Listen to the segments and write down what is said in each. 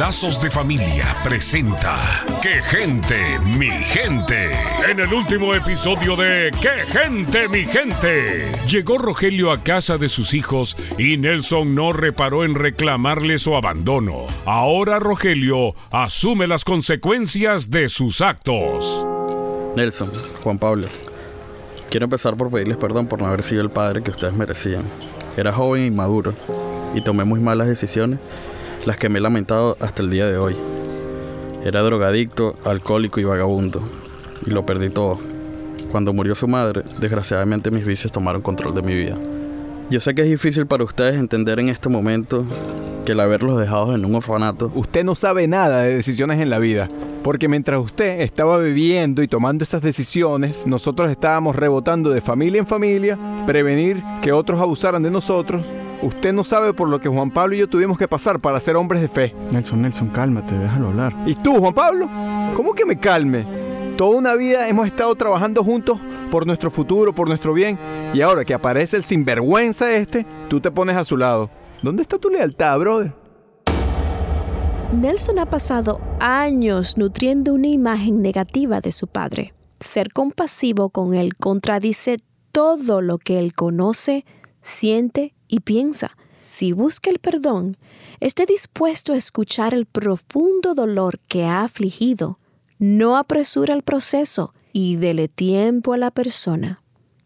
Lazos de Familia presenta ¡Qué gente, mi gente! En el último episodio de ¡Qué gente, mi gente! Llegó Rogelio a casa de sus hijos y Nelson no reparó en reclamarle su abandono. Ahora Rogelio asume las consecuencias de sus actos. Nelson, Juan Pablo, quiero empezar por pedirles perdón por no haber sido el padre que ustedes merecían. Era joven e inmaduro y tomé muy malas decisiones las que me he lamentado hasta el día de hoy. Era drogadicto, alcohólico y vagabundo, y lo perdí todo. Cuando murió su madre, desgraciadamente mis vicios tomaron control de mi vida. Yo sé que es difícil para ustedes entender en este momento que el haberlos dejado en un orfanato. Usted no sabe nada de decisiones en la vida, porque mientras usted estaba viviendo y tomando esas decisiones, nosotros estábamos rebotando de familia en familia, prevenir que otros abusaran de nosotros Usted no sabe por lo que Juan Pablo y yo tuvimos que pasar para ser hombres de fe. Nelson, Nelson, cálmate, déjalo hablar. ¿Y tú, Juan Pablo? ¿Cómo que me calme? Toda una vida hemos estado trabajando juntos por nuestro futuro, por nuestro bien, y ahora que aparece el sinvergüenza este, tú te pones a su lado. ¿Dónde está tu lealtad, brother? Nelson ha pasado años nutriendo una imagen negativa de su padre. Ser compasivo con él contradice todo lo que él conoce, siente y piensa, si busca el perdón, esté dispuesto a escuchar el profundo dolor que ha afligido, no apresura el proceso y dele tiempo a la persona.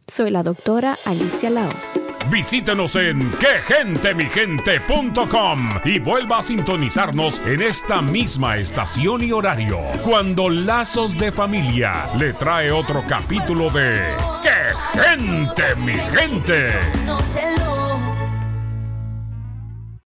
Soy la doctora Alicia Laos. Visítenos en quegentemigente.com y vuelva a sintonizarnos en esta misma estación y horario cuando Lazos de Familia le trae otro capítulo de ¡Qué gente, mi gente! se